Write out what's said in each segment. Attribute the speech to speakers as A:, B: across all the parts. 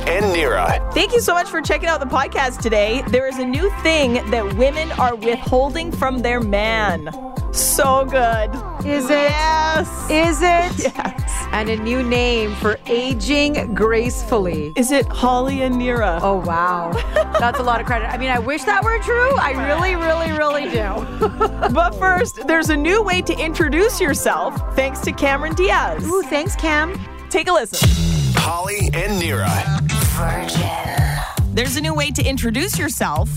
A: and Nira.
B: Thank you so much for checking out the podcast today. There is a new thing that women are withholding from their man. So good.
C: Is it?
B: Yes.
C: Is it?
B: Yes.
C: And a new name for aging gracefully.
B: Is it Holly and Nira?
C: Oh, wow. That's a lot of credit. I mean, I wish that were true. I really, really, really do.
B: But first, there's a new way to introduce yourself thanks to Cameron Diaz.
C: Ooh, thanks, Cam.
B: Take a listen.
A: Holly and Nira. Virgin.
B: There's a new way to introduce yourself,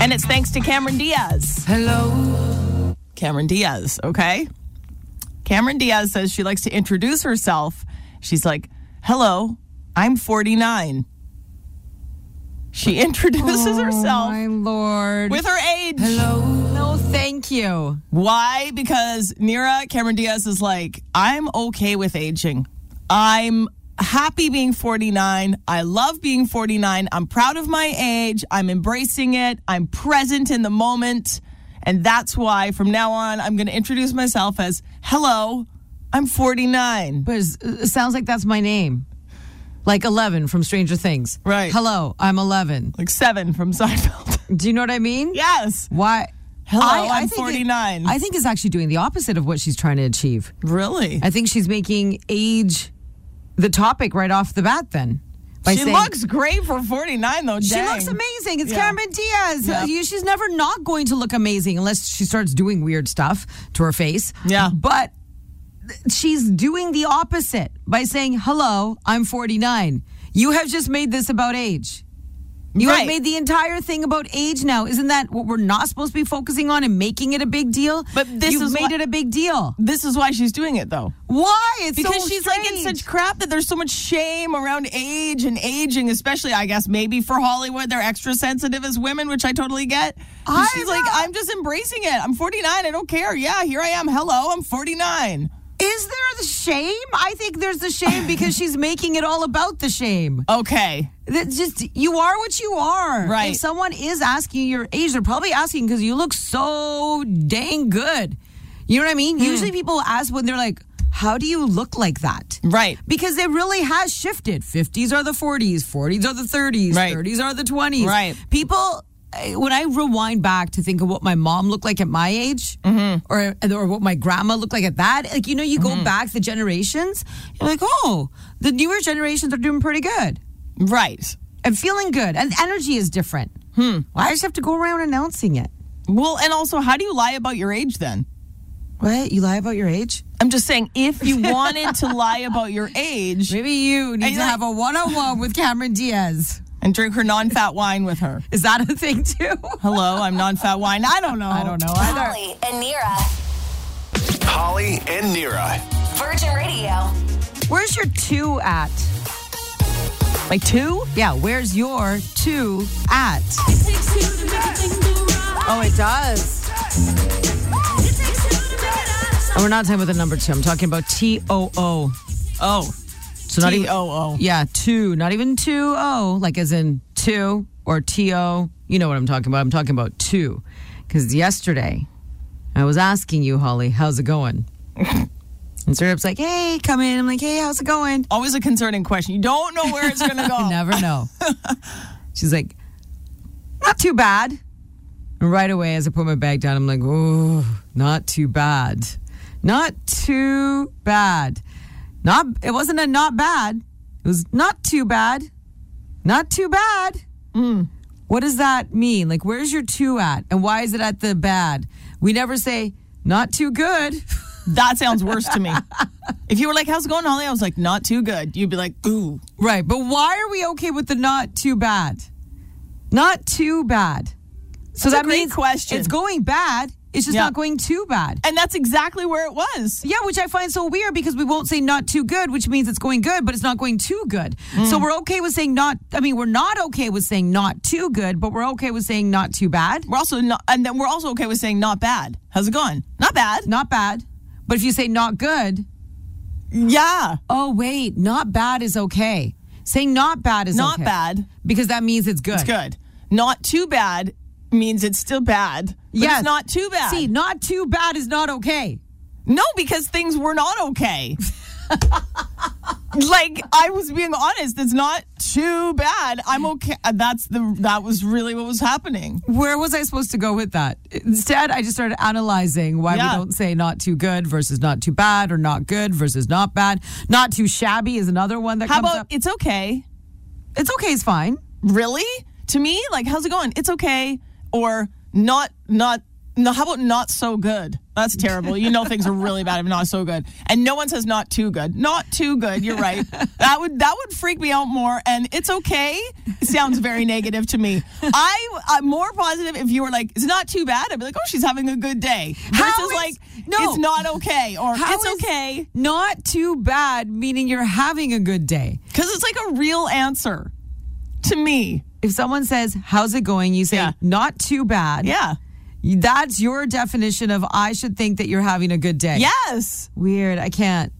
B: and it's thanks to Cameron Diaz.
C: Hello.
B: Cameron Diaz, okay? Cameron Diaz says she likes to introduce herself. She's like, hello, I'm 49. She introduces herself
C: Oh, My lord.
B: with her age.
C: Hello. No, thank you.
B: Why? Because Nira Cameron Diaz is like, I'm okay with aging. I'm happy being 49. I love being 49. I'm proud of my age. I'm embracing it. I'm present in the moment. And that's why from now on, I'm going to introduce myself as, hello, I'm 49.
C: But it sounds like that's my name. Like 11 from Stranger Things.
B: Right.
C: Hello, I'm 11.
B: Like seven from Seinfeld.
C: Do you know what I mean?
B: yes.
C: Why?
B: Hello,
C: I-
B: I'm
C: think it-
B: 49.
C: I think it's actually doing the opposite of what she's trying to achieve.
B: really?
C: I think she's making age the topic right off the bat then. By
B: she
C: saying,
B: looks great for 49, though.
C: She looks amazing. It's
B: Yeah.
C: Cameron Diaz.
B: Yeah.
C: She's never not going to look amazing unless she starts doing weird stuff to her face.
B: Yeah.
C: But she's doing the opposite by saying, Hello, I'm 49. You have just made this about age. You
B: Right.
C: have made the entire thing about age now. Isn't that what we're not supposed to be focusing on and making it a big deal?
B: But this
C: You've
B: is
C: made
B: what-
C: it a big deal.
B: This is why she's doing it, though.
C: Why? It's
B: because
C: so
B: she's like in such crap that there's so much shame around age and aging, especially I guess maybe for Hollywood they're extra sensitive as women, which I totally get.
C: I
B: she's like. I'm just embracing it. I'm 49. I don't care. Yeah, here I am. Hello, I'm 49.
C: Is there the shame? I think there's the shame because she's making it all about the shame.
B: Okay.
C: That's just you are what you are.
B: Right.
C: If someone is asking your age, they're probably asking because you look so dang good. You know what I mean?
B: Hmm.
C: Usually people ask when they're like, "How do you look like that?"
B: Right.
C: Because it really has shifted. 50s are the 40s, 40s are the 30s,
B: Right.
C: 30s are the 20s.
B: Right.
C: People, when I rewind back to think of what my mom looked like at my age,
B: Mm-hmm.
C: or or what my grandma looked like at that, like you know, you go back the generations, you're like, oh, the newer generations are doing pretty good
B: Right.
C: and feeling good, and energy is different. Hmm. Why I just have to go around announcing it?
B: Well, and also, how do you lie about your age then?
C: What? You lie about your age?
B: I'm just saying, if you wanted to lie about your age
C: Maybe you need to
B: you're
C: have a one-on-one with Cameron Diaz.
B: And drink her non fat wine with her.
C: Is that a thing too?
B: Hello, I'm non fat wine. I don't know.
C: I don't know either.
D: Holly and Nira.
A: Holly and Nira.
D: Virgin Radio.
C: Where's your two at?
B: Like two?
C: Yeah, where's your two at? Oh, it does. And we're not talking about the number two. I'm talking about T O O.
B: Oh.
C: So not even
B: T-O-O.
C: Yeah, two, not even two O, like as in two or T O. You know what I'm talking about. I'm talking about two. Because yesterday, I was asking you, Holly, how's it going? and Syrup's like, hey, come in. I'm like, hey, how's it going?
B: Always a concerning question. You don't know where it's going to go.
C: You never know. She's like, not too bad. And right away, as I put my bag down, I'm like, oh, not too bad. Not too bad. Not, it wasn't a not bad. It was not too bad. Not too bad. Mm. What does that mean? Like, where's your two at? And why is it at the bad? We never say, not too good.
B: That sounds worse to me. if you were like, how's it going, Holly? I was like, not too good. You'd be like, ooh.
C: Right. But why are we okay with the not too bad? Not too bad. So
B: That's
C: that
B: great
C: means
B: question.
C: it's going bad. It's just
B: Yeah.
C: not going too bad.
B: And that's exactly where it was.
C: Yeah, which I find so weird because we won't say not too good, which means it's going good, but it's not going too good.
B: Mm.
C: So we're okay with saying not, I mean, we're not okay with saying not too good, but we're okay with saying not too bad.
B: We're also not, and then we're also okay with saying not bad. How's it going? Not bad.
C: Not bad. But if you say not good,
B: Yeah.
C: oh, wait, not bad is okay. Saying not bad is
B: Not
C: okay.
B: bad.
C: because that means it's good.
B: It's good. Not too bad means it's still bad.
C: Yes.
B: it's not too bad.
C: See, not too bad is not okay.
B: No, because things were not okay. like I was being honest, it's not too bad. I'm okay. Uh, That's the that was really what was happening.
C: Where was I supposed to go with that? Instead, I just started analyzing why
B: Yeah.
C: we don't say not too good versus not too bad or not good versus not bad. Not too shabby is another one that
B: How about
C: up.
B: it's okay?
C: It's okay, it's fine.
B: Really? To me, like how's it going? It's okay or not not no, how about not so good? That's terrible. You know things are really bad if not so good. And no one says not too good. Not too good. You're right. That would that would freak me out more. And it's okay. Sounds very negative to me. I I'm more positive if you were like, it's not too bad. I'd be like, oh, she's having a good day. Versus
C: is-
B: like,
C: no.
B: it's not okay or
C: How
B: it's okay.
C: Not too bad, meaning you're having a good day.
B: Because it's like a real answer to me.
C: If someone says, How's it going? You say,
B: Yeah.
C: Not too bad.
B: Yeah.
C: That's your definition of I should think that you're having a good day.
B: Yes.
C: Weird. I can't.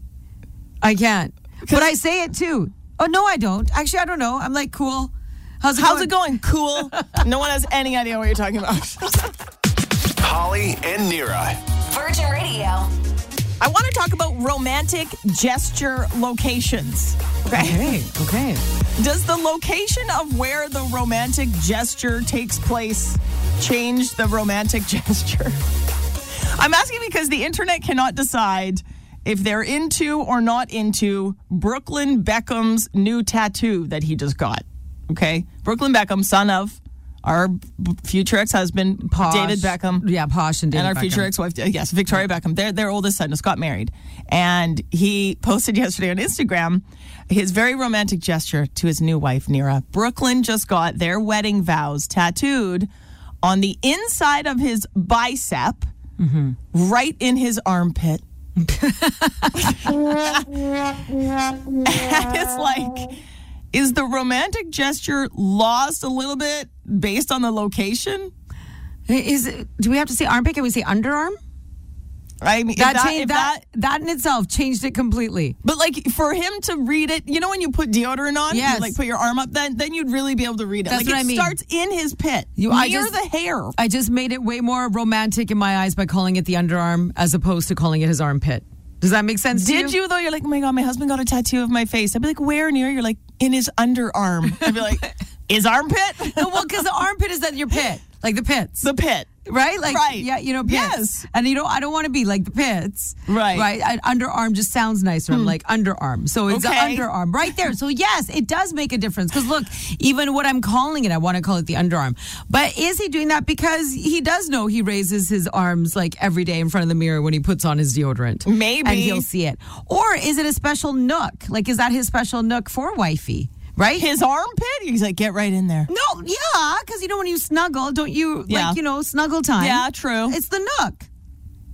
C: I can't. But I say it too. Oh, no, I don't. Actually, I don't know. I'm like, cool. How's it
B: How's
C: going?
B: it going? Cool. no one has any idea what you're talking about.
A: Holly and Nira.
D: Virgin Radio.
B: I want to talk about romantic gesture locations. Okay.
C: Okay. Okay.
B: Does the location of where the romantic gesture takes place change the romantic gesture? I'm asking because the internet cannot decide if they're into or not into Brooklyn Beckham's new tattoo that he just got. Okay. Brooklyn Beckham, son of our future ex husband,
C: Posh.
B: David Beckham
C: Yeah, Posh and David
B: and our future ex-wife, uh, yes, Victoria Beckham. Their their oldest son just got married, and he posted yesterday on Instagram his very romantic gesture to his new wife Nira. Brooklyn just got their wedding vows tattooed on the inside of his bicep,
C: Mm-hmm.
B: right in his armpit. and it's like. Is the romantic gesture lost a little bit based on the location?
C: Is it, do we have to say armpit? Can we say underarm?
B: I mean,
C: That,
B: that,
C: changed,
B: if
C: that, that in itself changed it completely.
B: But like for him to read it, you know when you put deodorant on,
C: Yes.
B: you like put your arm up, then then you'd really be able to read it.
C: That's
B: like
C: what
B: it
C: I mean.
B: starts in his pit,
C: You-
B: near
C: I just-
B: the hair.
C: I just made it way more romantic in my eyes by calling it the underarm as opposed to calling it his armpit. Does that make sense to
B: Did you though? You're like, oh my god, my husband got a tattoo of my face. I'd be like, where near? You're like, in his underarm. I'd be like, his armpit,
C: No, well, because the armpit is at your pit, like the pits.
B: the pit.
C: right? Like,
B: Right.
C: yeah, you know, pits.
B: Yes.
C: And you know, I don't want to be like the pits.
B: Right.
C: Right. I, underarm just sounds nicer. I'm hmm. like underarm. So it's
B: Okay.
C: the underarm right there. So yes, it does make a difference. Because look, even what I'm calling it, I want to call it the underarm. But is he doing that because he does know he raises his arms like every day in front of the mirror when he puts on his deodorant?
B: Maybe.
C: And he'll see it. Or is it a special nook? Like, is that his special nook for wifey? Right?
B: His armpit. He's like, get right in there.
C: No, yeah, because you know when you snuggle, don't you
B: Yeah.
C: like you know snuggle time?
B: Yeah, true.
C: It's the nook.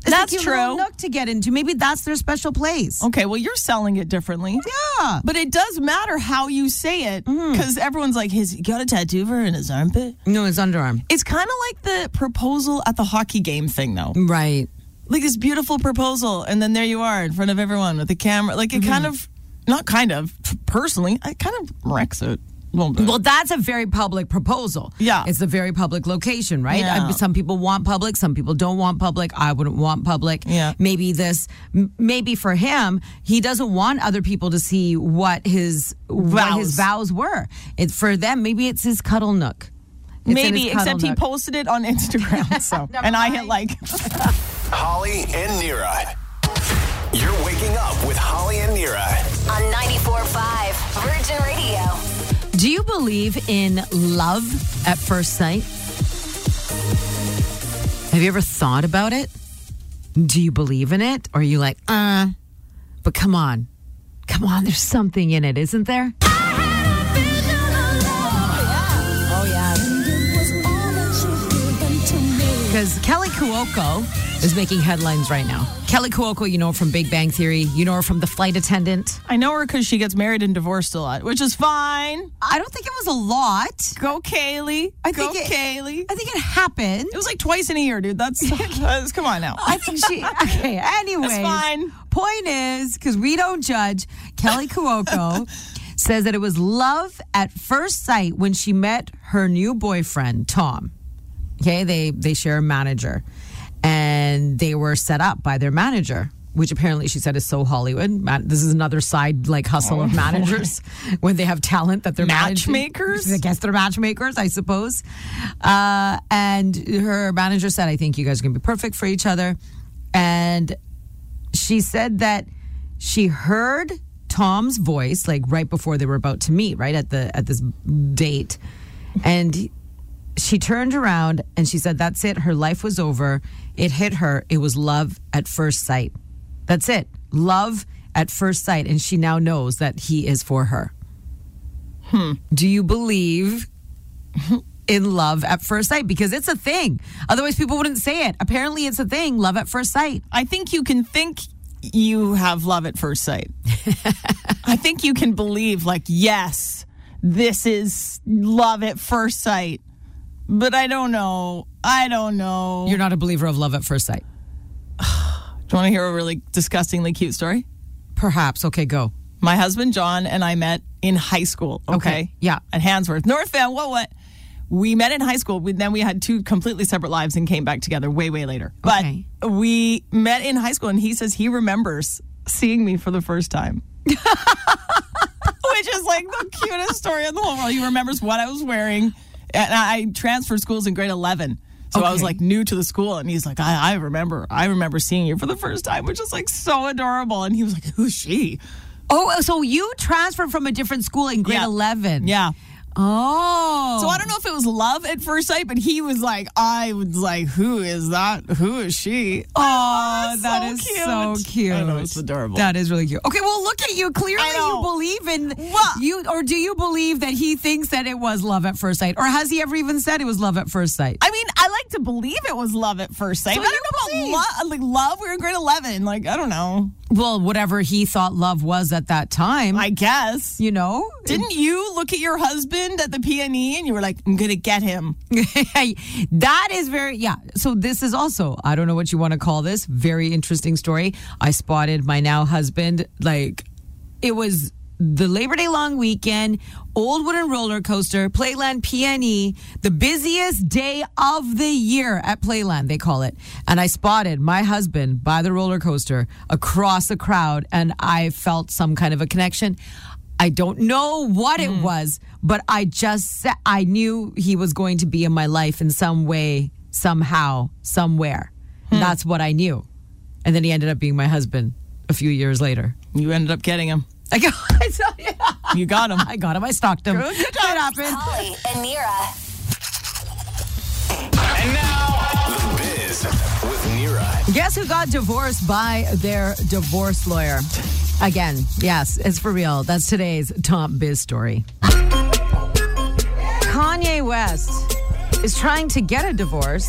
C: It's
B: That's true.
C: Nook to get into. Maybe that's their special place.
B: Okay, well you're selling it differently.
C: Yeah.
B: But it does matter how you say it
C: Mm-hmm.
B: because everyone's like, "His he got a tattoo for in his armpit."
C: No, it's underarm.
B: It's kind of like the proposal at the hockey game thing, though.
C: Right.
B: like this beautiful proposal and then there you are in front of everyone with the camera like it kind of not kind of personally I kind of wrecks it a
C: Well, that's a very public proposal.
B: Yeah.
C: It's a very public location, right?
B: Yeah.
C: I- some people want public, some people don't want public. I wouldn't want public.
B: Yeah.
C: Maybe this, maybe for him, he doesn't want other people to see what his what his
B: Vows.
C: vows were. It's for them. Maybe it's his cuddle nook. It's
B: maybe
C: his cuddle
B: except he posted it on instagram so and i hit like
A: Holly and Nira. You're waking up with Holly and Nira.
D: On 94.5 Virgin Radio.
C: Do you believe in love at first sight? Have you ever thought about it? Do you believe in it? Or are you like, uh, but come on. Come on, there's something in it, isn't there? Oh. Because Kaley Cuoco is making headlines right now. Kaley Cuoco, you know her from Big Bang Theory. You know her from The Flight Attendant.
B: i know her because she gets married and divorced a lot which is fine
C: I don't think it was a lot.
B: go kaylee
C: I
B: go
C: think it-
B: kaylee
C: I think it happened.
B: it was like twice in a year dude that's, that's come on now
C: I think she. Okay. Anyway,
B: fine.
C: Point is, because we don't judge, Kaley Cuoco says that it was love at first sight when she met her new boyfriend, Tom. Okay, they they share a manager, and they were set up by their manager, which apparently she said is so Hollywood. This is another side like hustle of managers when they have talent that they're managing.
B: Matchmakers?
C: I guess they're matchmakers, I suppose. Uh, and her manager said, "I think you guys are going to be perfect for each other," and she said that she heard Tom's voice like right before they were about to meet, right at the at this date, and she turned around and she said, "That's it. Her life was over. It hit her. It was love at first sight. That's it. Love at first sight." And she now knows that he is for her. Hmm. Do you believe? In love at first sight because it's a thing. Otherwise, people wouldn't say it. Apparently, it's a thing. Love at first sight.
B: I think you can think you have love at first sight. I think you can believe, like, yes, this is love at first sight. But I don't know. I don't know.
C: You're not a believer of love at first sight.
B: Do you want to hear a really disgustingly cute story?
C: Perhaps. Okay, go.
B: My husband John and I met in high school. Okay,
C: Okay, yeah.
B: at Handsworth, North Van. What what? We met in high school. We, then we had two completely separate lives and came back together way way later. But
C: Okay.
B: we met in high school, and he says he remembers seeing me for the first time. Which is like the cutest story in the whole world. He remembers what I was wearing. And I transferred schools in grade 11. So I was like new to the school. And he's like, I, I remember, I remember seeing you for the first time, which is like so adorable. And he was like, who's she?
C: Oh, so you transferred from a different school in grade
B: Yeah.
C: 11.
B: Yeah.
C: Oh.
B: So I don't know if it was love at first sight, but he was like, I was like, who is that? Who is she?
C: Oh,
B: that's
C: that
B: so
C: is
B: cute.
C: so cute.
B: I know, it's adorable.
C: That is really cute. Okay, well, look at you. Clearly, you believe in
B: What?
C: you, or do you believe that he thinks that it was love at first sight, or has he ever even said it was love at first sight?
B: I mean, I like to believe it was love at first sight.
C: So
B: but I don't know
C: believe.
B: about love. Like love, we were in grade eleven. Like I don't know.
C: Well, whatever he thought love was at that time,
B: I guess.
C: you know.
B: Didn't you look at your husband at the PNE and you were like, I'm gonna get him?
C: that is very yeah. So this is also I don't know what you want to call this. Very interesting story. I spotted my now husband like it was the Labor Day long weekend, Old Wooden Roller Coaster, Playland PNE, the busiest day of the year at Playland, they call it. And I spotted my husband by the roller coaster across the crowd, and I felt some kind of a connection. I don't know what it mm. was, but I just I knew he was going to be in my life in some way, somehow, somewhere. Hmm. That's what I knew. And then he ended up being my husband a few years later.
B: You ended up getting him.
C: I got, I saw- yeah.
B: You got him.
C: I got him. I stalked him.
B: Good
C: It
B: job.
C: happened.
D: Holly and Nira.
A: And now, The Biz with Nira.
C: Guess who got divorced by their divorce lawyer? Again, yes, it's for real. That's today's top biz story. Kanye West is trying to get a divorce,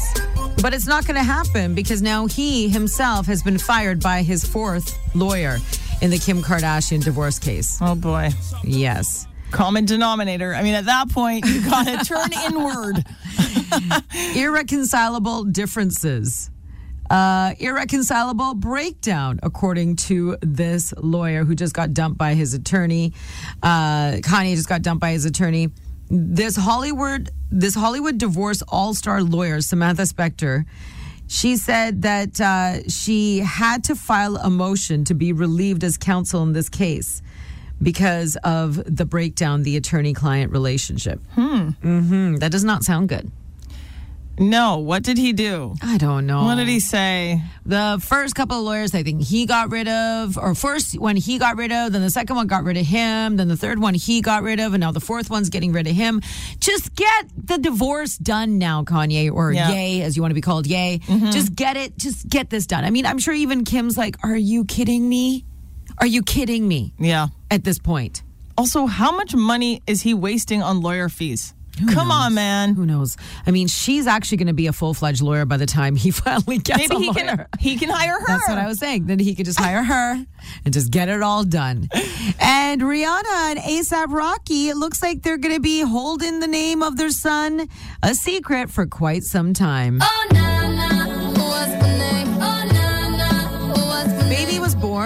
C: but it's not going to happen because now he himself has been fired by his fourth lawyer in the Kim Kardashian divorce case.
B: Oh boy.
C: Yes.
B: Common denominator. I mean, at that point, you gotta turn inward.
C: irreconcilable differences. Uh, irreconcilable breakdown, according to this lawyer who just got dumped by his attorney. Uh, Kanye just got dumped by his attorney. This Hollywood, this Hollywood divorce all-star lawyer, Samantha Spector, she said that uh, she had to file a motion to be relieved as counsel in this case because of the breakdown, the attorney-client relationship. Hmm. hmm That does not sound good.
B: No, what did he do?
C: I don't know.
B: What did he say?
C: The first couple of lawyers, I think he got rid of, or first one he got rid of, then the second one got rid of him, then the third one he got rid of, and now the fourth one's getting rid of him. Just get the divorce done now, Kanye, or
B: Yeah.
C: Yay, as you want to be called, Yay. Mm-hmm. Just get it, just get this done. I mean, I'm sure even Kim's like, Are you kidding me? Are you kidding me
B: Yeah.
C: at this point?
B: Also, how much money is he wasting on lawyer fees? Come on, man.
C: Who knows? I mean, she's actually going to be a full fledged lawyer by the time he finally gets
B: Maybe
C: a
B: he
C: lawyer.
B: can he can hire her.
C: That's what I was saying. Then he could just hire her and just get it all done. And Rihanna and ASAP Rocky, it looks like they're going to be holding the name of their son a secret for quite some time. Baby was born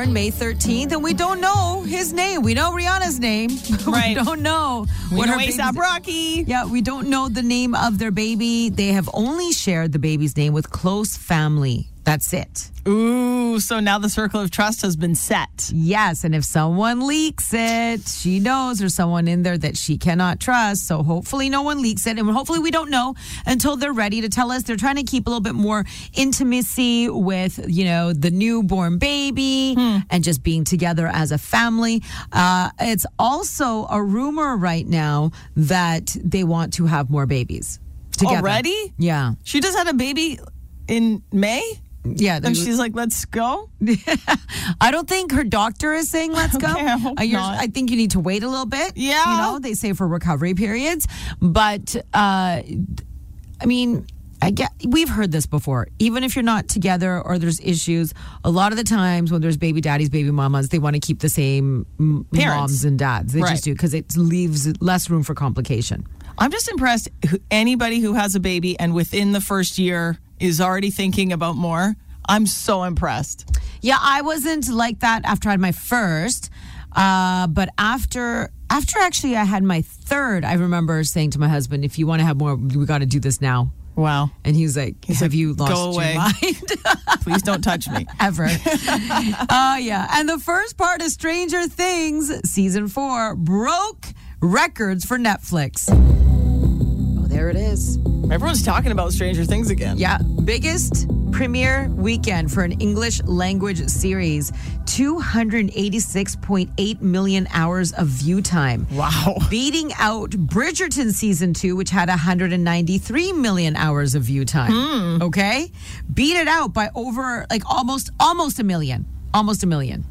C: born May 13th, and we don't know his name. We know Rihanna's name.
B: Right.
C: We don't know
B: We
C: what
B: know ASAP Rocky.
C: Yeah, we don't know the name of their baby. They have only shared the baby's name with close family. That's it.
B: Ooh, so now the circle of trust has been set.
C: Yes, and if someone leaks it, she knows there's someone in there that she cannot trust. So hopefully no one leaks it. And hopefully we don't know until they're ready to tell us. They're trying to keep a little bit more intimacy with, you know, the newborn baby and just being together as a family. Uh, it's also a rumor right now that they want to have more babies together.
B: Already?
C: Yeah.
B: She just had a baby in May,
C: Yeah.
B: and she's like, "Let's go."
C: I don't think her doctor is saying let's go.
B: Okay, I hope not.
C: I think you need to wait a little bit.
B: Yeah.
C: You know, they say for recovery periods. But, uh, I mean, I get, we've heard this before. Even if you're not together or there's issues, a lot of the times when there's baby daddies, baby mamas, they want to keep the same m- moms and dads. They
B: Right.
C: just do because it leaves less room for complication.
B: I'm just impressed. Anybody who has a baby and within the first year is already thinking about more. I'm so impressed.
C: Yeah, I wasn't like that after I had my first. Uh, but after after actually I had my third, I remember saying to my husband, if you want to have more, we got to do this now.
B: Wow.
C: And he was like, Have
B: like,
C: you lost
B: "Go away."
C: your mind?
B: Please don't touch me.
C: Ever. Oh, yeah. And the first part of Stranger Things, season four, broke records for Netflix. Oh, there it is.
B: Everyone's talking about Stranger Things again.
C: Yeah, biggest premiere weekend for an English language series. 286.8 million hours of view time.
B: Wow.
C: Beating out Bridgerton season 2 which had 193 million hours of view time. Hmm. Okay? Beat it out by over like almost almost a million. Almost a million.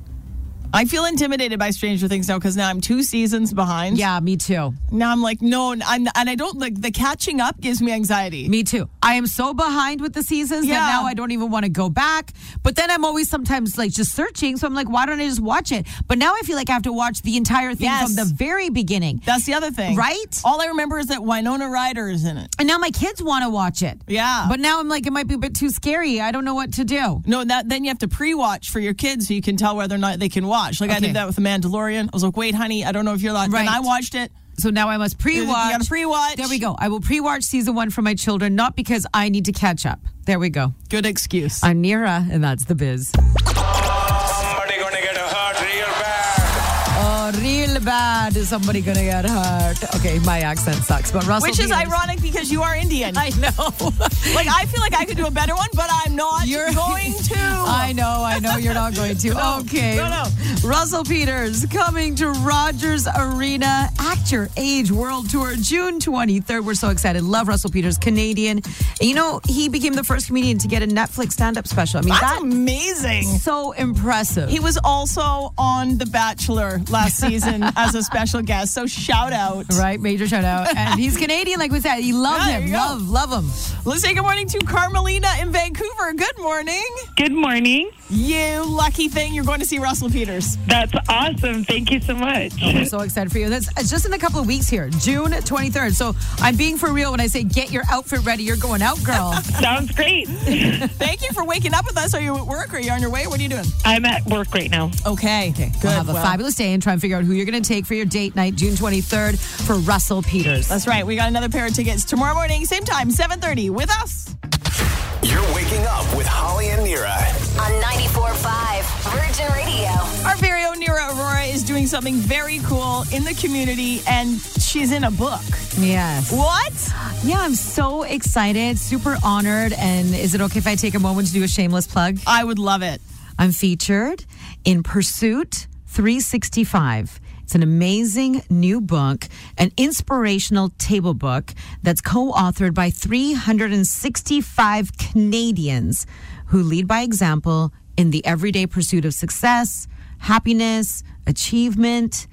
B: I feel intimidated by Stranger Things now because now I'm two seasons behind.
C: Yeah, me too.
B: Now I'm like, no, I'm, and I don't like the catching up gives me anxiety.
C: Me too. I am so behind with the seasons
B: Yeah.
C: that now I don't even want to go back. But then I'm always sometimes like just searching. So I'm like, why don't I just watch it? But now I feel like I have to watch the entire thing
B: Yes.
C: from the very beginning.
B: That's the other thing.
C: Right?
B: All I remember is that Winona Ryder is in it.
C: And now my kids want to watch it.
B: Yeah.
C: But now I'm like, it might be a bit too scary. I don't know what to do.
B: No, that then you have to pre-watch for your kids so you can tell whether or not they can watch. Like I
C: Okay.
B: did that with the Mandalorian. I was like, wait, honey, I don't know if you're allowed.
C: Right.
B: I watched it.
C: So now I must pre
B: You
C: watch.
B: gotta pre-watch.
C: There we go. I will pre watch season one for my children, not because I need to catch up. There we go.
B: Good excuse.
C: I'm Nira, and that's the biz.
E: Bad.
C: Is somebody going to get hurt? Okay, my accent sucks, but Russell.
B: Which is
C: Peters-
B: ironic because you are Indian.
C: I know.
B: like I feel like I could do a better one, but I'm not
C: You're-
B: going to.
C: I know, I know you're not going to. Okay.
B: no, no.
C: Russell Peters coming to Rogers Arena Act Your Age World Tour June 23rd. We're so excited. Love Russell Peters, Canadian. And you know, he became the first comedian to get a Netflix stand up special. I mean,
B: That's
C: that's
B: amazing.
C: so impressive.
B: He was also on The Bachelor last season as a special guest. So shout out.
C: Right, major shout out. And he's Canadian, like we said. He loves
B: Yeah,
C: him.
B: you go.
C: Love, love him.
B: Let's say good morning to Carmelina in Vancouver. Good morning.
F: Good morning.
B: You lucky thing, you're going to see Russell Peters.
F: That's awesome. Thank you so much.
C: Oh, we're so excited for you. That's it's just in a couple of weeks here, June 23rd. So I'm being for real when I say get your outfit ready. You're going out, girl.
F: Sounds great.
B: Thank you for waking up with us. Are you at work or are you on your way? What are you doing?
F: I'm at work right now.
B: Okay. Okay. Good.
C: We'll have a
B: Well,
C: fabulous day and try and figure out who you're going to take for your date night, June 23rd, for Russell Peters.
B: That's right. We got another pair of tickets tomorrow morning, same time, 7:30 with us.
A: You're waking up with Holly and Nira.
D: On 94.5 Virgin Radio.
B: Our very own Nira Arora is doing something very cool in the community, and she's in a book.
C: yes.
B: What?
C: Yeah, I'm so excited, super honored. And is it okay if I take a moment to do a shameless plug?
B: I would love it.
C: I'm featured in Pursuit 365. It's an amazing new book, an inspirational table book that's co authored by 365 Canadians who lead by example in the everyday pursuit of success, happiness, achievement.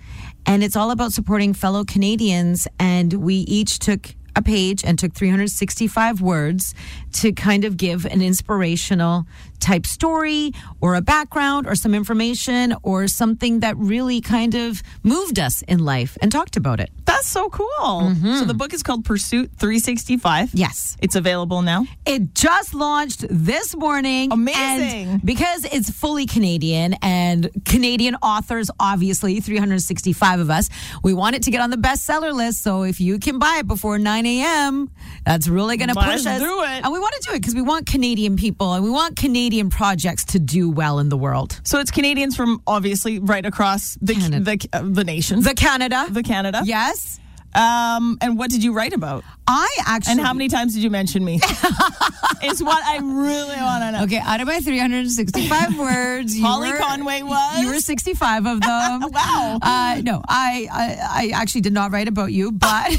C: And it's all about supporting fellow Canadians. And we each took a page and took 365 words to kind of give an inspirational type story or a background or some information or something that really kind of moved us in life and talked about it.
B: That's so cool. Mm-hmm. So the book is called Pursuit 365.
C: Yes.
B: It's available now.
C: It just launched this morning.
B: Amazing.
C: Because it's fully Canadian and Canadian authors, obviously, 365 of us, we want it to get on the bestseller list. So if you can buy it before 9 a.m., that's really going to push us.
B: do it.
C: And we want to do it because we want Canadian people and we want Canadian projects to do well in the world.
B: So it's Canadians from obviously right across the
C: Canada.
B: the, uh, the nation.
C: The Canada.
B: the Canada.
C: Yes.
B: Um, and what did you write about?
C: I actually.
B: And how many times did you mention me? is what I really want to know.
C: Okay, out of my 365 words, you
B: Holly
C: were-
B: Conway was?
C: You were 65 of them.
B: Wow.
C: Uh, no, I, I I actually did not write about you, but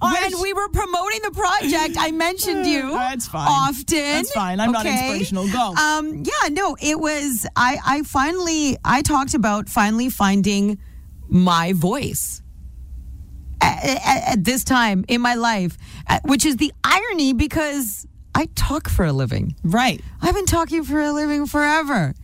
C: when we were promoting the project, I mentioned you.
B: That's fine.
C: Often.
B: That's fine. I'm not
C: okay?
B: inspirational. Go.
C: Um, yeah, no, it was. I I finally I talked about finally finding my voice at, at- this time in my life, uh, which is the irony because I talk for a living.
B: right.
C: I've been talking for a living forever.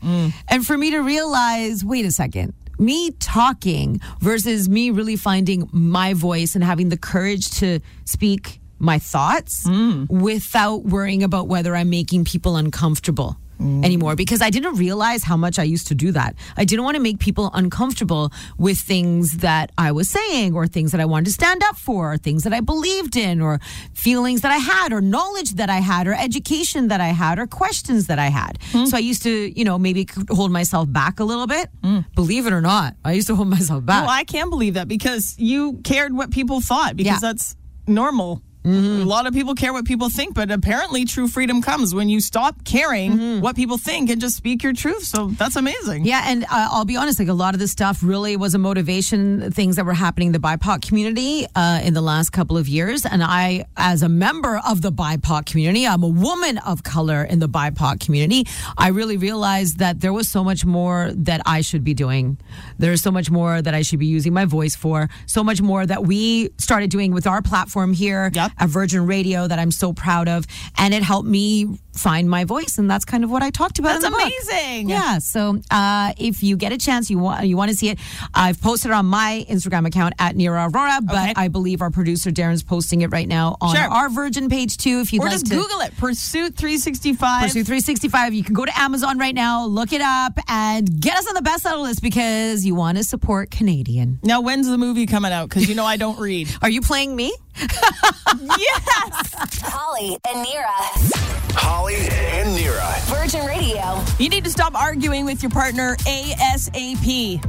C: And for me to realize, wait a second, me talking versus me really finding my voice and having the courage to speak my thoughts without worrying about whether I'm making people uncomfortable. Mm. Anymore because I didn't realize how much I used to do that. I didn't want to make people uncomfortable with things that I was saying or things that I wanted to stand up for or things that I believed in or feelings that I had or knowledge that I had or education that I had or questions that I had. Hmm. So I used to, you know, maybe hold myself back a little bit. Hmm. Believe it or not, I used to hold myself back.
B: Well, I can't believe that because you cared what people thought because
C: Yeah.
B: That's normal. A lot of people care what people think, but apparently true freedom comes when you stop caring what people think and just speak your truth. So that's amazing.
C: Mm-hmm. Yeah, and uh, I'll be honest, like a lot of this stuff really was a motivation, things that were happening in the BIPOC community uh, in the last couple of years. And I, as a member of the BIPOC community, I'm a woman of color in the BIPOC community, I really realized that there was so much more that I should be doing. There's so much more that I should be using my voice for, so much more that we started doing with our platform here
B: Yep.
C: At Virgin Radio that I'm so proud of. And it helped me find my voice. And that's kind of what I talked about
B: That's
C: in the book.
B: amazing.
C: Yeah. So uh, if you get a chance, you want you want to see it, I've posted it on my Instagram account at Nira Arora, but
B: Okay.
C: I believe our producer Darren's posting it right now on
B: Sure.
C: our Virgin page too. If you'd
B: Or
C: like
B: just
C: to
B: Google it. Pursuit 365.
C: Pursue 365, you can go to Amazon right now, look it up, and get us on the bestseller list because you want to support Canadian.
B: Now, when's the movie coming out? Because you know I don't read.
C: Are you playing me?
B: Yes.
D: Holly and Nira.
A: Holly and Nira.
D: Virgin Radio.
B: You need to stop arguing with your partner ASAP.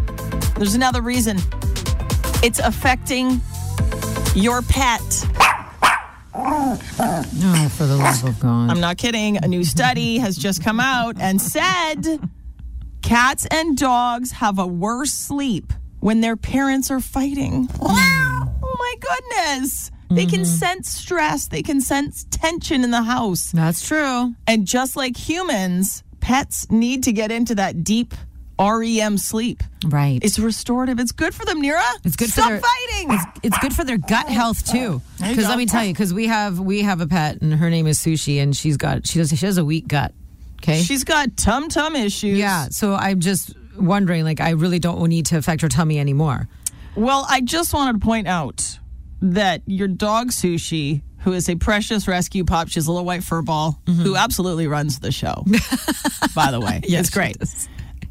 B: There's another reason. It's affecting your pet.
C: Oh, for the love of God.
B: I'm not kidding. A new study has just come out and said cats and dogs have a worse sleep when their parents are fighting. Wow. Oh my goodness. They can mm-hmm. sense stress, they can sense tension in the house.
C: That's true.
B: And just like humans, pets need to get into that deep REM sleep.
C: Right.
B: It's restorative. It's good for them, Nira.
C: It's good
B: Stop
C: for their
B: fighting.
C: It's, it's good for their gut health too. Because let me tell you, because we have we have a pet and her name is Sushi, and she's got she does she has a weak gut. Okay.
B: She's got tum tum issues.
C: yeah. So I'm just wondering, like, I really don't need to affect her tummy anymore.
B: Well, I just wanted to point out that your dog Sushi, who is a precious rescue pup, she's a little white fur ball, who absolutely runs the show. by the way,
C: Yes,
B: it's great.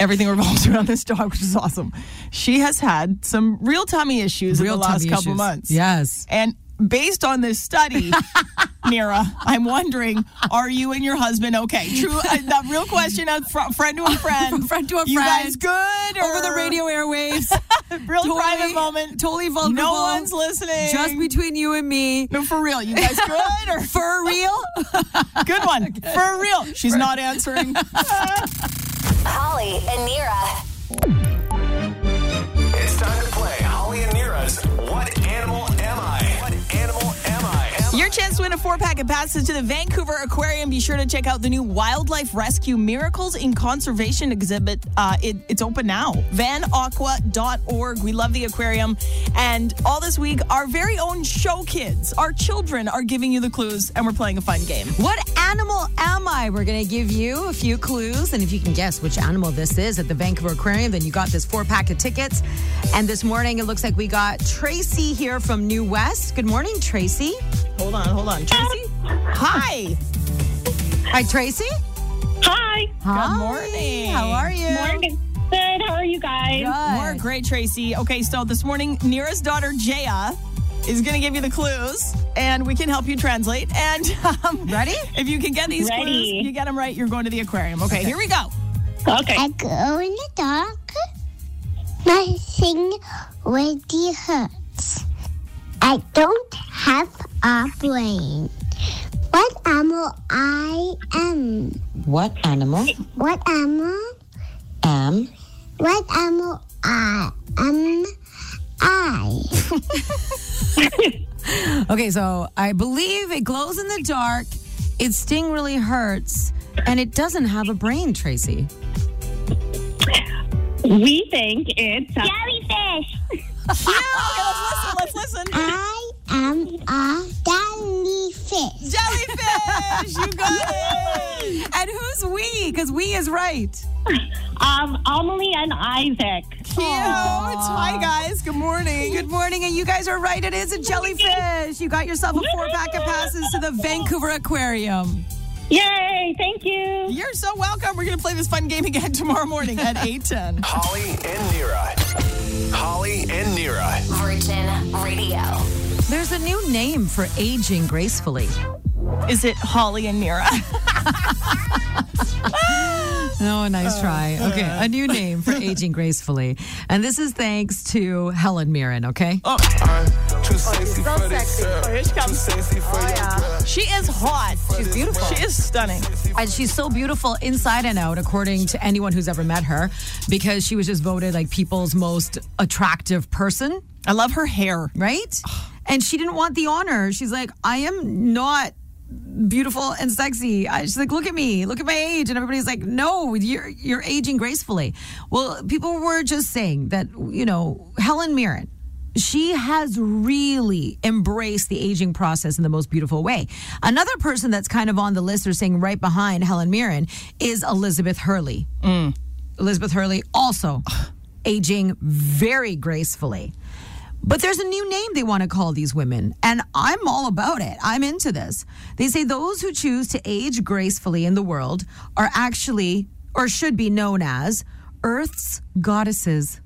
B: Everything revolves around this dog, which is awesome. She has had some real tummy issues
C: Real
B: in the last couple
C: issues.
B: months.
C: Yes.
B: And based on this study, Mira, I'm wondering, are you and your husband okay? True, uh, that real question, a fr- friend to a friend.
C: From friend to a friend.
B: You guys good?
C: Over the radio airwaves.
B: Real
C: Totally-
B: private moment.
C: Totally vulnerable.
B: No one's listening.
C: Just between you and me.
B: No, for real. You guys good or
C: For real?
B: good one? For real. She's not answering.
D: Holly and Nira.
A: To
B: win a four pack of passes to the Vancouver Aquarium. Be sure to check out the new Wildlife Rescue Miracles in Conservation exhibit. Uh, it, it's open now. vanaqua.org. We love the aquarium. And all this week, our very own show kids, our children, are giving you the clues, and we're playing a fun game.
C: What animal am I? We're going to give you a few clues. And if you can guess which animal this is at the Vancouver Aquarium, then you got this four pack of tickets. And this morning, it looks like we got Tracy here from New West. Good morning, Tracy.
B: Hold on, hold on. Tracy? Hi.
C: Hi, Tracy.
F: Hi.
C: Hi.
B: morning.
C: How are you?
F: Morning. Good. How are you guys?
B: We're
C: Good.
B: great, Tracy. Okay, so this morning, Nira's daughter, Jaya, is going to give you the clues, and we can help you translate. And um,
C: Ready?
B: If you can get these clues, you get them right, you're going to the aquarium. Okay, here we go.
F: Okay.
G: I go in the dark. My thing really hurts. I don't have a brain. What animal I am?
C: What animal
G: What animal?
C: am
G: What animal I am? I.
C: Okay, so I believe it glows in the dark, its sting really hurts, and it doesn't have a brain, Tracy.
F: We think it's a
G: Jellyfish.
B: Okay, let's listen. Let's listen.
G: I am a jellyfish.
B: Jellyfish, you got it.
C: And who's we? Because we is right.
F: um Amelie and Isaac.
B: Cute. Hi, guys. Good morning.
C: Good morning, and you guys are right. It is a jellyfish. You got yourself a four pack of passes to the Vancouver Aquarium.
F: Yay! Thank you.
B: You're so welcome. We're going to play this fun game again tomorrow morning at 8:10.
A: Holly and Nira. Holly and Nira.
D: Virgin Radio.
C: There's a new name for aging gracefully.
B: Is it Holly and Nira?
C: Oh, a nice oh, try. Okay, a new name for aging gracefully. And this is thanks to Helen Mirren, okay?
B: Oh,
H: Too sexy for this girl.
B: here she comes.
H: sexy for your.
B: She is hot. She's beautiful. She is stunning.
C: And she's so beautiful inside and out, according to anyone who's ever met her, because she was just voted like people's most attractive person,
B: I love her hair.
C: right? And she didn't want the honor. She's like, I am not beautiful and sexy. I- She's like, look at me, look at my age, and everybody's like, no, you're you're aging gracefully. Well, people were just saying that you know Helen Mirren. She has really embraced the aging process in the most beautiful way. Another person that's kind of on the list or saying right behind Helen Mirren is Elizabeth Hurley. Mm. Elizabeth Hurley also aging very gracefully. But there's a new name they want to call these women, and I'm all about it. I'm into this. They say those who choose to age gracefully in the world are actually, or should be known as, Earth's goddesses.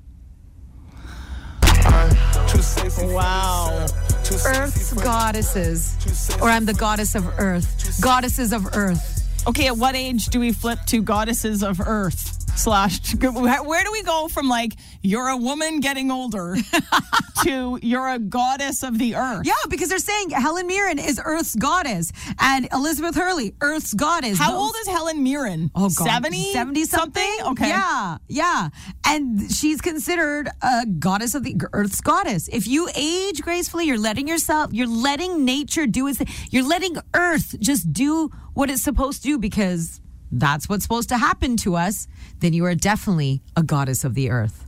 H: Too sexy for
B: Wow.
H: this girl. Too sexy
C: Earth's goddesses. Or I'm the goddess of Earth. Goddesses of Earth.
B: Okay, at what age do we flip to goddesses of earth? Slash, where do we go from like you're a woman getting older to you're a goddess of the earth?
C: Yeah, because they're saying Helen Mirren is Earth's goddess and Elizabeth Hurley, Earth's goddess.
B: How old is Helen Mirren?
C: Oh, God.
B: 70?
C: 70 something?
B: Okay.
C: Yeah, yeah. And she's considered a goddess of the Earth's goddess. If you age gracefully, you're letting yourself, you're letting nature do its You're letting Earth just do what it's supposed to do because that's what's supposed to happen to us. Then you are definitely a goddess of the Earth.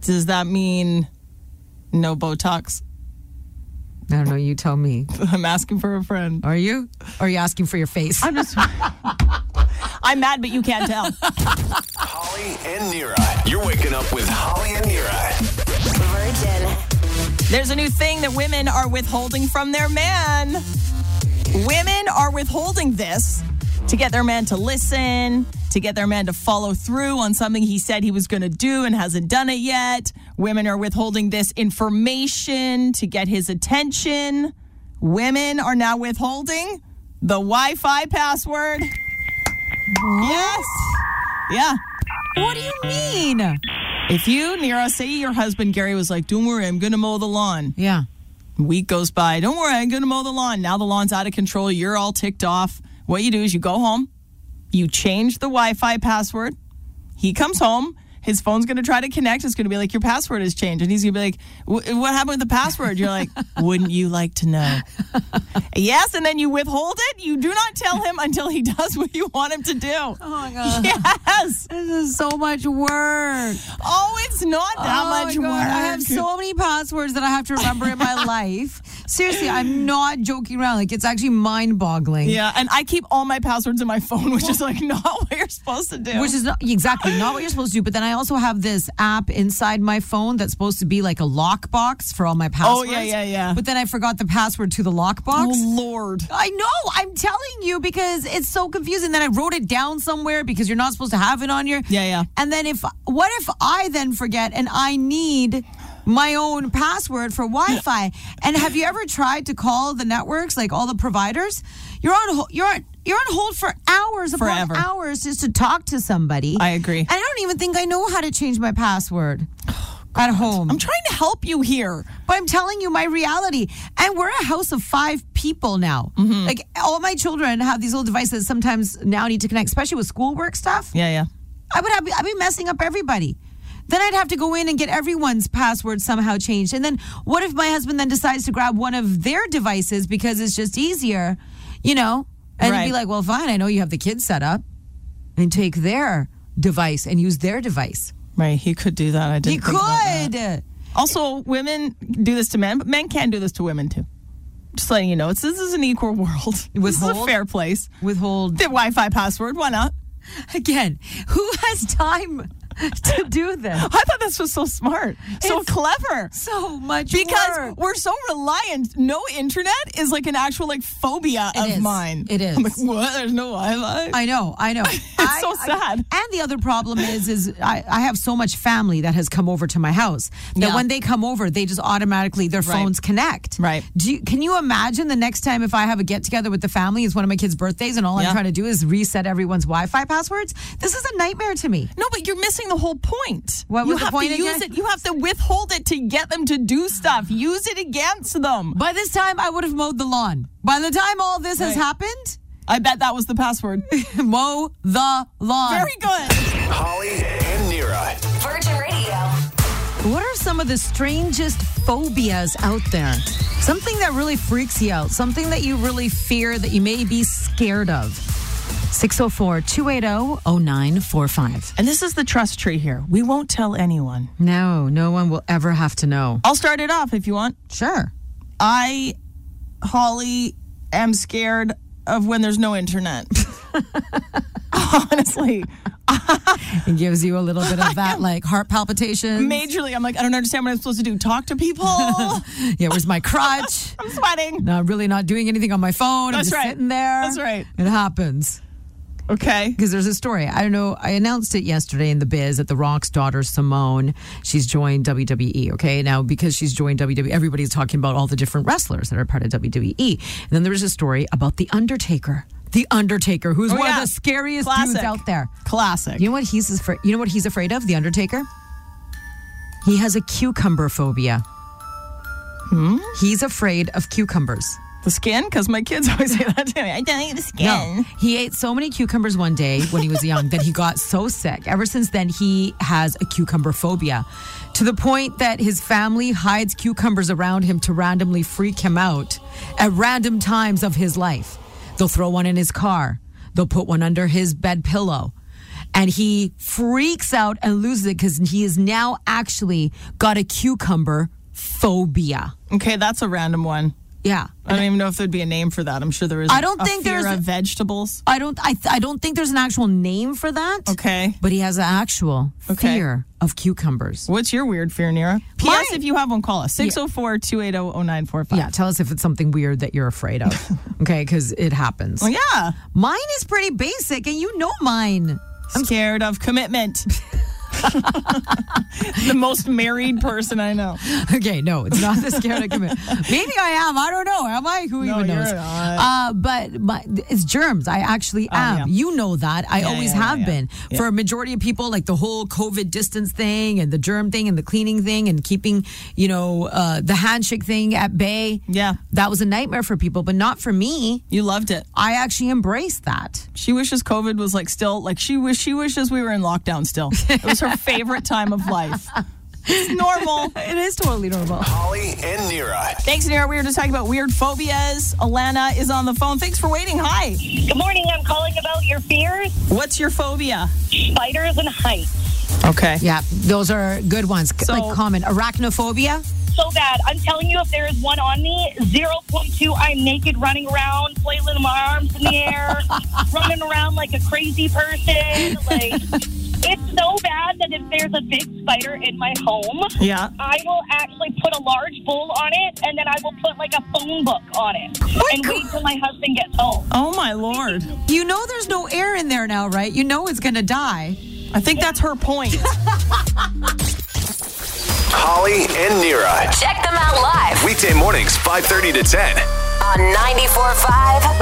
B: Does that mean no Botox?
C: I don't know. You tell me.
B: I'm asking for a friend.
C: Are you? Or are you asking for your face?
B: I'm just. I'm mad, but you can't tell.
A: Holly and Nira. You're waking up with Holly and Nira.
D: Virgin.
B: There's a new thing that women are withholding from their man. Women are withholding this to get their man to listen, to get their man to follow through on something he said he was going to do and hasn't done it yet. Women are withholding this information to get his attention. Women are now withholding the Wi Fi password. Yes. Yeah.
C: what do you mean?
B: If you, Nira, say your husband Gary was like, don't worry, I'm going to mow the lawn.
C: Yeah.
B: Week goes by. Don't worry, I'm going to mow the lawn. Now the lawn's out of control. You're all ticked off. What you do is you go home, you change the Wi Fi password. He comes home. His phone's going to try to connect. It's going to be like, your password has changed. And he's going to be like, "Wh- what happened with the password? You're like, wouldn't you like to know? yes. And then you withhold it. You do not tell him until he does what you want him to do. Oh
C: my God.
B: Yes.
C: This is so much work.
B: Oh, it's not that
C: Oh
B: much work.
C: I have so many passwords that I have to remember in my life. Seriously, I'm not joking around. Like it's actually mind boggling.
B: Yeah, and I keep all my passwords in my phone, which is like not what you're supposed to do.
C: Which is not exactly not what you're supposed to do. But then I also have this app inside my phone that's supposed to be like a lockbox for all my passwords.
B: Oh, yeah, yeah, yeah.
C: But then I forgot the password to the lockbox.
B: Oh, Lord.
C: I know. I'm telling you because it's so confusing. Then I wrote it down somewhere because you're not supposed to have it on your.
B: Yeah, yeah.
C: And then if what if I then forget and I need my own password for Wi-Fi? And have you ever tried to call the networks, like all the providers? You're on. You're on. You're on hold for hours upon
B: Forever.
C: hours just to talk to somebody.
B: I agree.
C: And I don't even think I know how to change my password. At home.
B: I'm trying to help you here.
C: But I'm telling you my reality. And we're a house of five people now.
B: Mm-hmm.
C: Like all my children have these little devices sometimes now need to connect, especially with schoolwork stuff.
B: Yeah, yeah.
C: I would have I'd be messing up everybody. Then I'd have to go in and get everyone's password somehow changed. And then what if my husband then decides to grab one of their devices because it's just easier, you know? And
B: Right.
C: be like, well, fine, I know you have the kids set up. And take their device and use their device.
B: Right. He could do that. I didn't
C: He
B: think about that.
C: could.
B: Also, women do this to men, but men can do this to women too. Just letting you know, it's this is an equal world. This is a
C: Withhold?
B: fair place.
C: Withhold
B: The Wi-Fi password. Why not?
C: Again, who has time to do this?
B: I thought this was so smart, so
C: It's
B: clever.
C: So much
B: Because
C: work.
B: we're so reliant. No internet is like an actual like phobia
C: It
B: of
C: is.
B: mine.
C: It is.
B: I'm like, what? There's no Wi-Fi.
C: I know, I know. it's
B: so sad.
C: and the other problem is, is I, I have so much family that has come over to my house that
B: Yeah.
C: when they come over, they just automatically their
B: Right.
C: phones connect.
B: Right.
C: Do you, can you imagine the next time if I have a get together with the family? It's one of my kids' birthdays, and all
B: Yeah.
C: I'm trying to do is reset everyone's Wi-Fi passwords. This is a nightmare to me.
B: No, but you're missing the whole point.
C: What
B: you
C: was the
B: have
C: point
B: to use
C: again?
B: it. You have to withhold it to get them to do stuff. Use it against them.
C: By this time, I would have mowed the lawn. By the time all this has
B: Right.
C: happened,
B: I bet that was the password.
C: mow the lawn.
B: Very good.
A: Holly and Nira.
D: Virgin Radio.
C: What are some of the strangest phobias out there? Something that really freaks you out, something that you really fear that you may be scared of. 604 280 0945.
B: And this is the trust tree here. We won't tell anyone.
C: No, no one will ever have to know.
B: I'll start it off if you want.
C: Sure.
B: I, Holly, am scared of when there's no internet. Honestly,
C: It gives you a little bit of that, like heart palpitation.
B: majorly, I'm like, I don't understand what I'm supposed to do. Talk to people.
C: Yeah, where's my crutch?
B: I'm sweating.
C: No, really not doing anything on my phone. I'm
B: That's
C: just
B: right.
C: sitting there.
B: That's right.
C: It happens.
B: Okay.
C: because there's a story. I don't know. I announced it yesterday in the biz that The Rock's daughter Simone, she's joined WWE. Okay, now because she's joined WWE, everybody's talking about all the different wrestlers that are part of WWE. And then there was a story about the Undertaker. The Undertaker, who's
B: Oh,
C: one
B: yeah.
C: of the scariest
B: Classic.
C: dudes out there.
B: Classic.
C: You know what he's afraid? You know what he's afraid of? The Undertaker. He has a cucumber phobia.
B: Hmm?
C: He's afraid of cucumbers.
B: The skin? Because my kids always say that to me. I don't eat the skin.
C: No, he ate so many cucumbers one day when he was young that he got so sick. Ever since then, he has a cucumber phobia to the point that his family hides cucumbers around him to randomly freak him out at random times of his life. They'll throw one in his car, they'll put one under his bed pillow. And he freaks out and loses it because he has now actually got a cucumber phobia.
B: Okay, that's a random one.
C: Yeah.
B: I don't even know if there'd be a name for that. I'm sure there is.
C: I don't
B: a
C: think
B: fear
C: there's-
B: of vegetables.
C: I don't. I. I don't think there's an actual name for that.
B: Okay.
C: But he has an actual
B: Okay.
C: fear of cucumbers.
B: What's your weird fear, Nira? P.S.
C: Mine-
B: If you have one, call us 604 280 0945.
C: Yeah, tell us if it's something weird that you're afraid of. okay, because it happens.
B: Well, yeah.
C: Mine is pretty basic, and you know mine.
B: I'm scared of commitment. the most married person I know.
C: Okay, no, it's not the scared of commit. Maybe I am. I don't know. Am I? Who
B: No,
C: even knows? Uh, but my, it's germs. I actually am.
B: yeah.
C: You know that. I
B: Yeah,
C: always
B: yeah,
C: have been. For a majority of people, like the whole COVID distance thing and the germ thing and the cleaning thing and keeping, you know, uh, the handshake thing at bay.
B: Yeah.
C: That was a nightmare for people, but not for me.
B: You loved it.
C: I actually embraced that.
B: She wishes COVID was like still like she wish she wishes we were in lockdown still. It was her her favorite time of life. It's normal.
C: It is totally normal.
A: Holly and Nira.
B: Thanks, Nira. We were just talking about weird phobias. Alana is on the phone. Thanks for waiting. Hi.
F: Good morning. I'm calling about your fears,
B: What's your phobia?
F: spiders, and heights.
B: Okay.
C: Yeah, those are good ones.
B: So-
C: like common arachnophobia.
F: So bad. I'm telling you, if there is one on me, 0.2, I'm naked running around, flailing my arms in the air, running around like a crazy person. Like, it's so bad that if there's a big spider in my home,
B: Yeah.
F: I will actually put a large bowl on it, and then I will put like a phone book on it, and wait till my husband gets home.
B: Oh my lord.
C: You know there's no air in there now, right? You know it's gonna die.
B: I think that's her point.
A: Holly and Nira.
D: Check them out live
A: Weekday mornings, 5.30 to 10.
D: on 94.5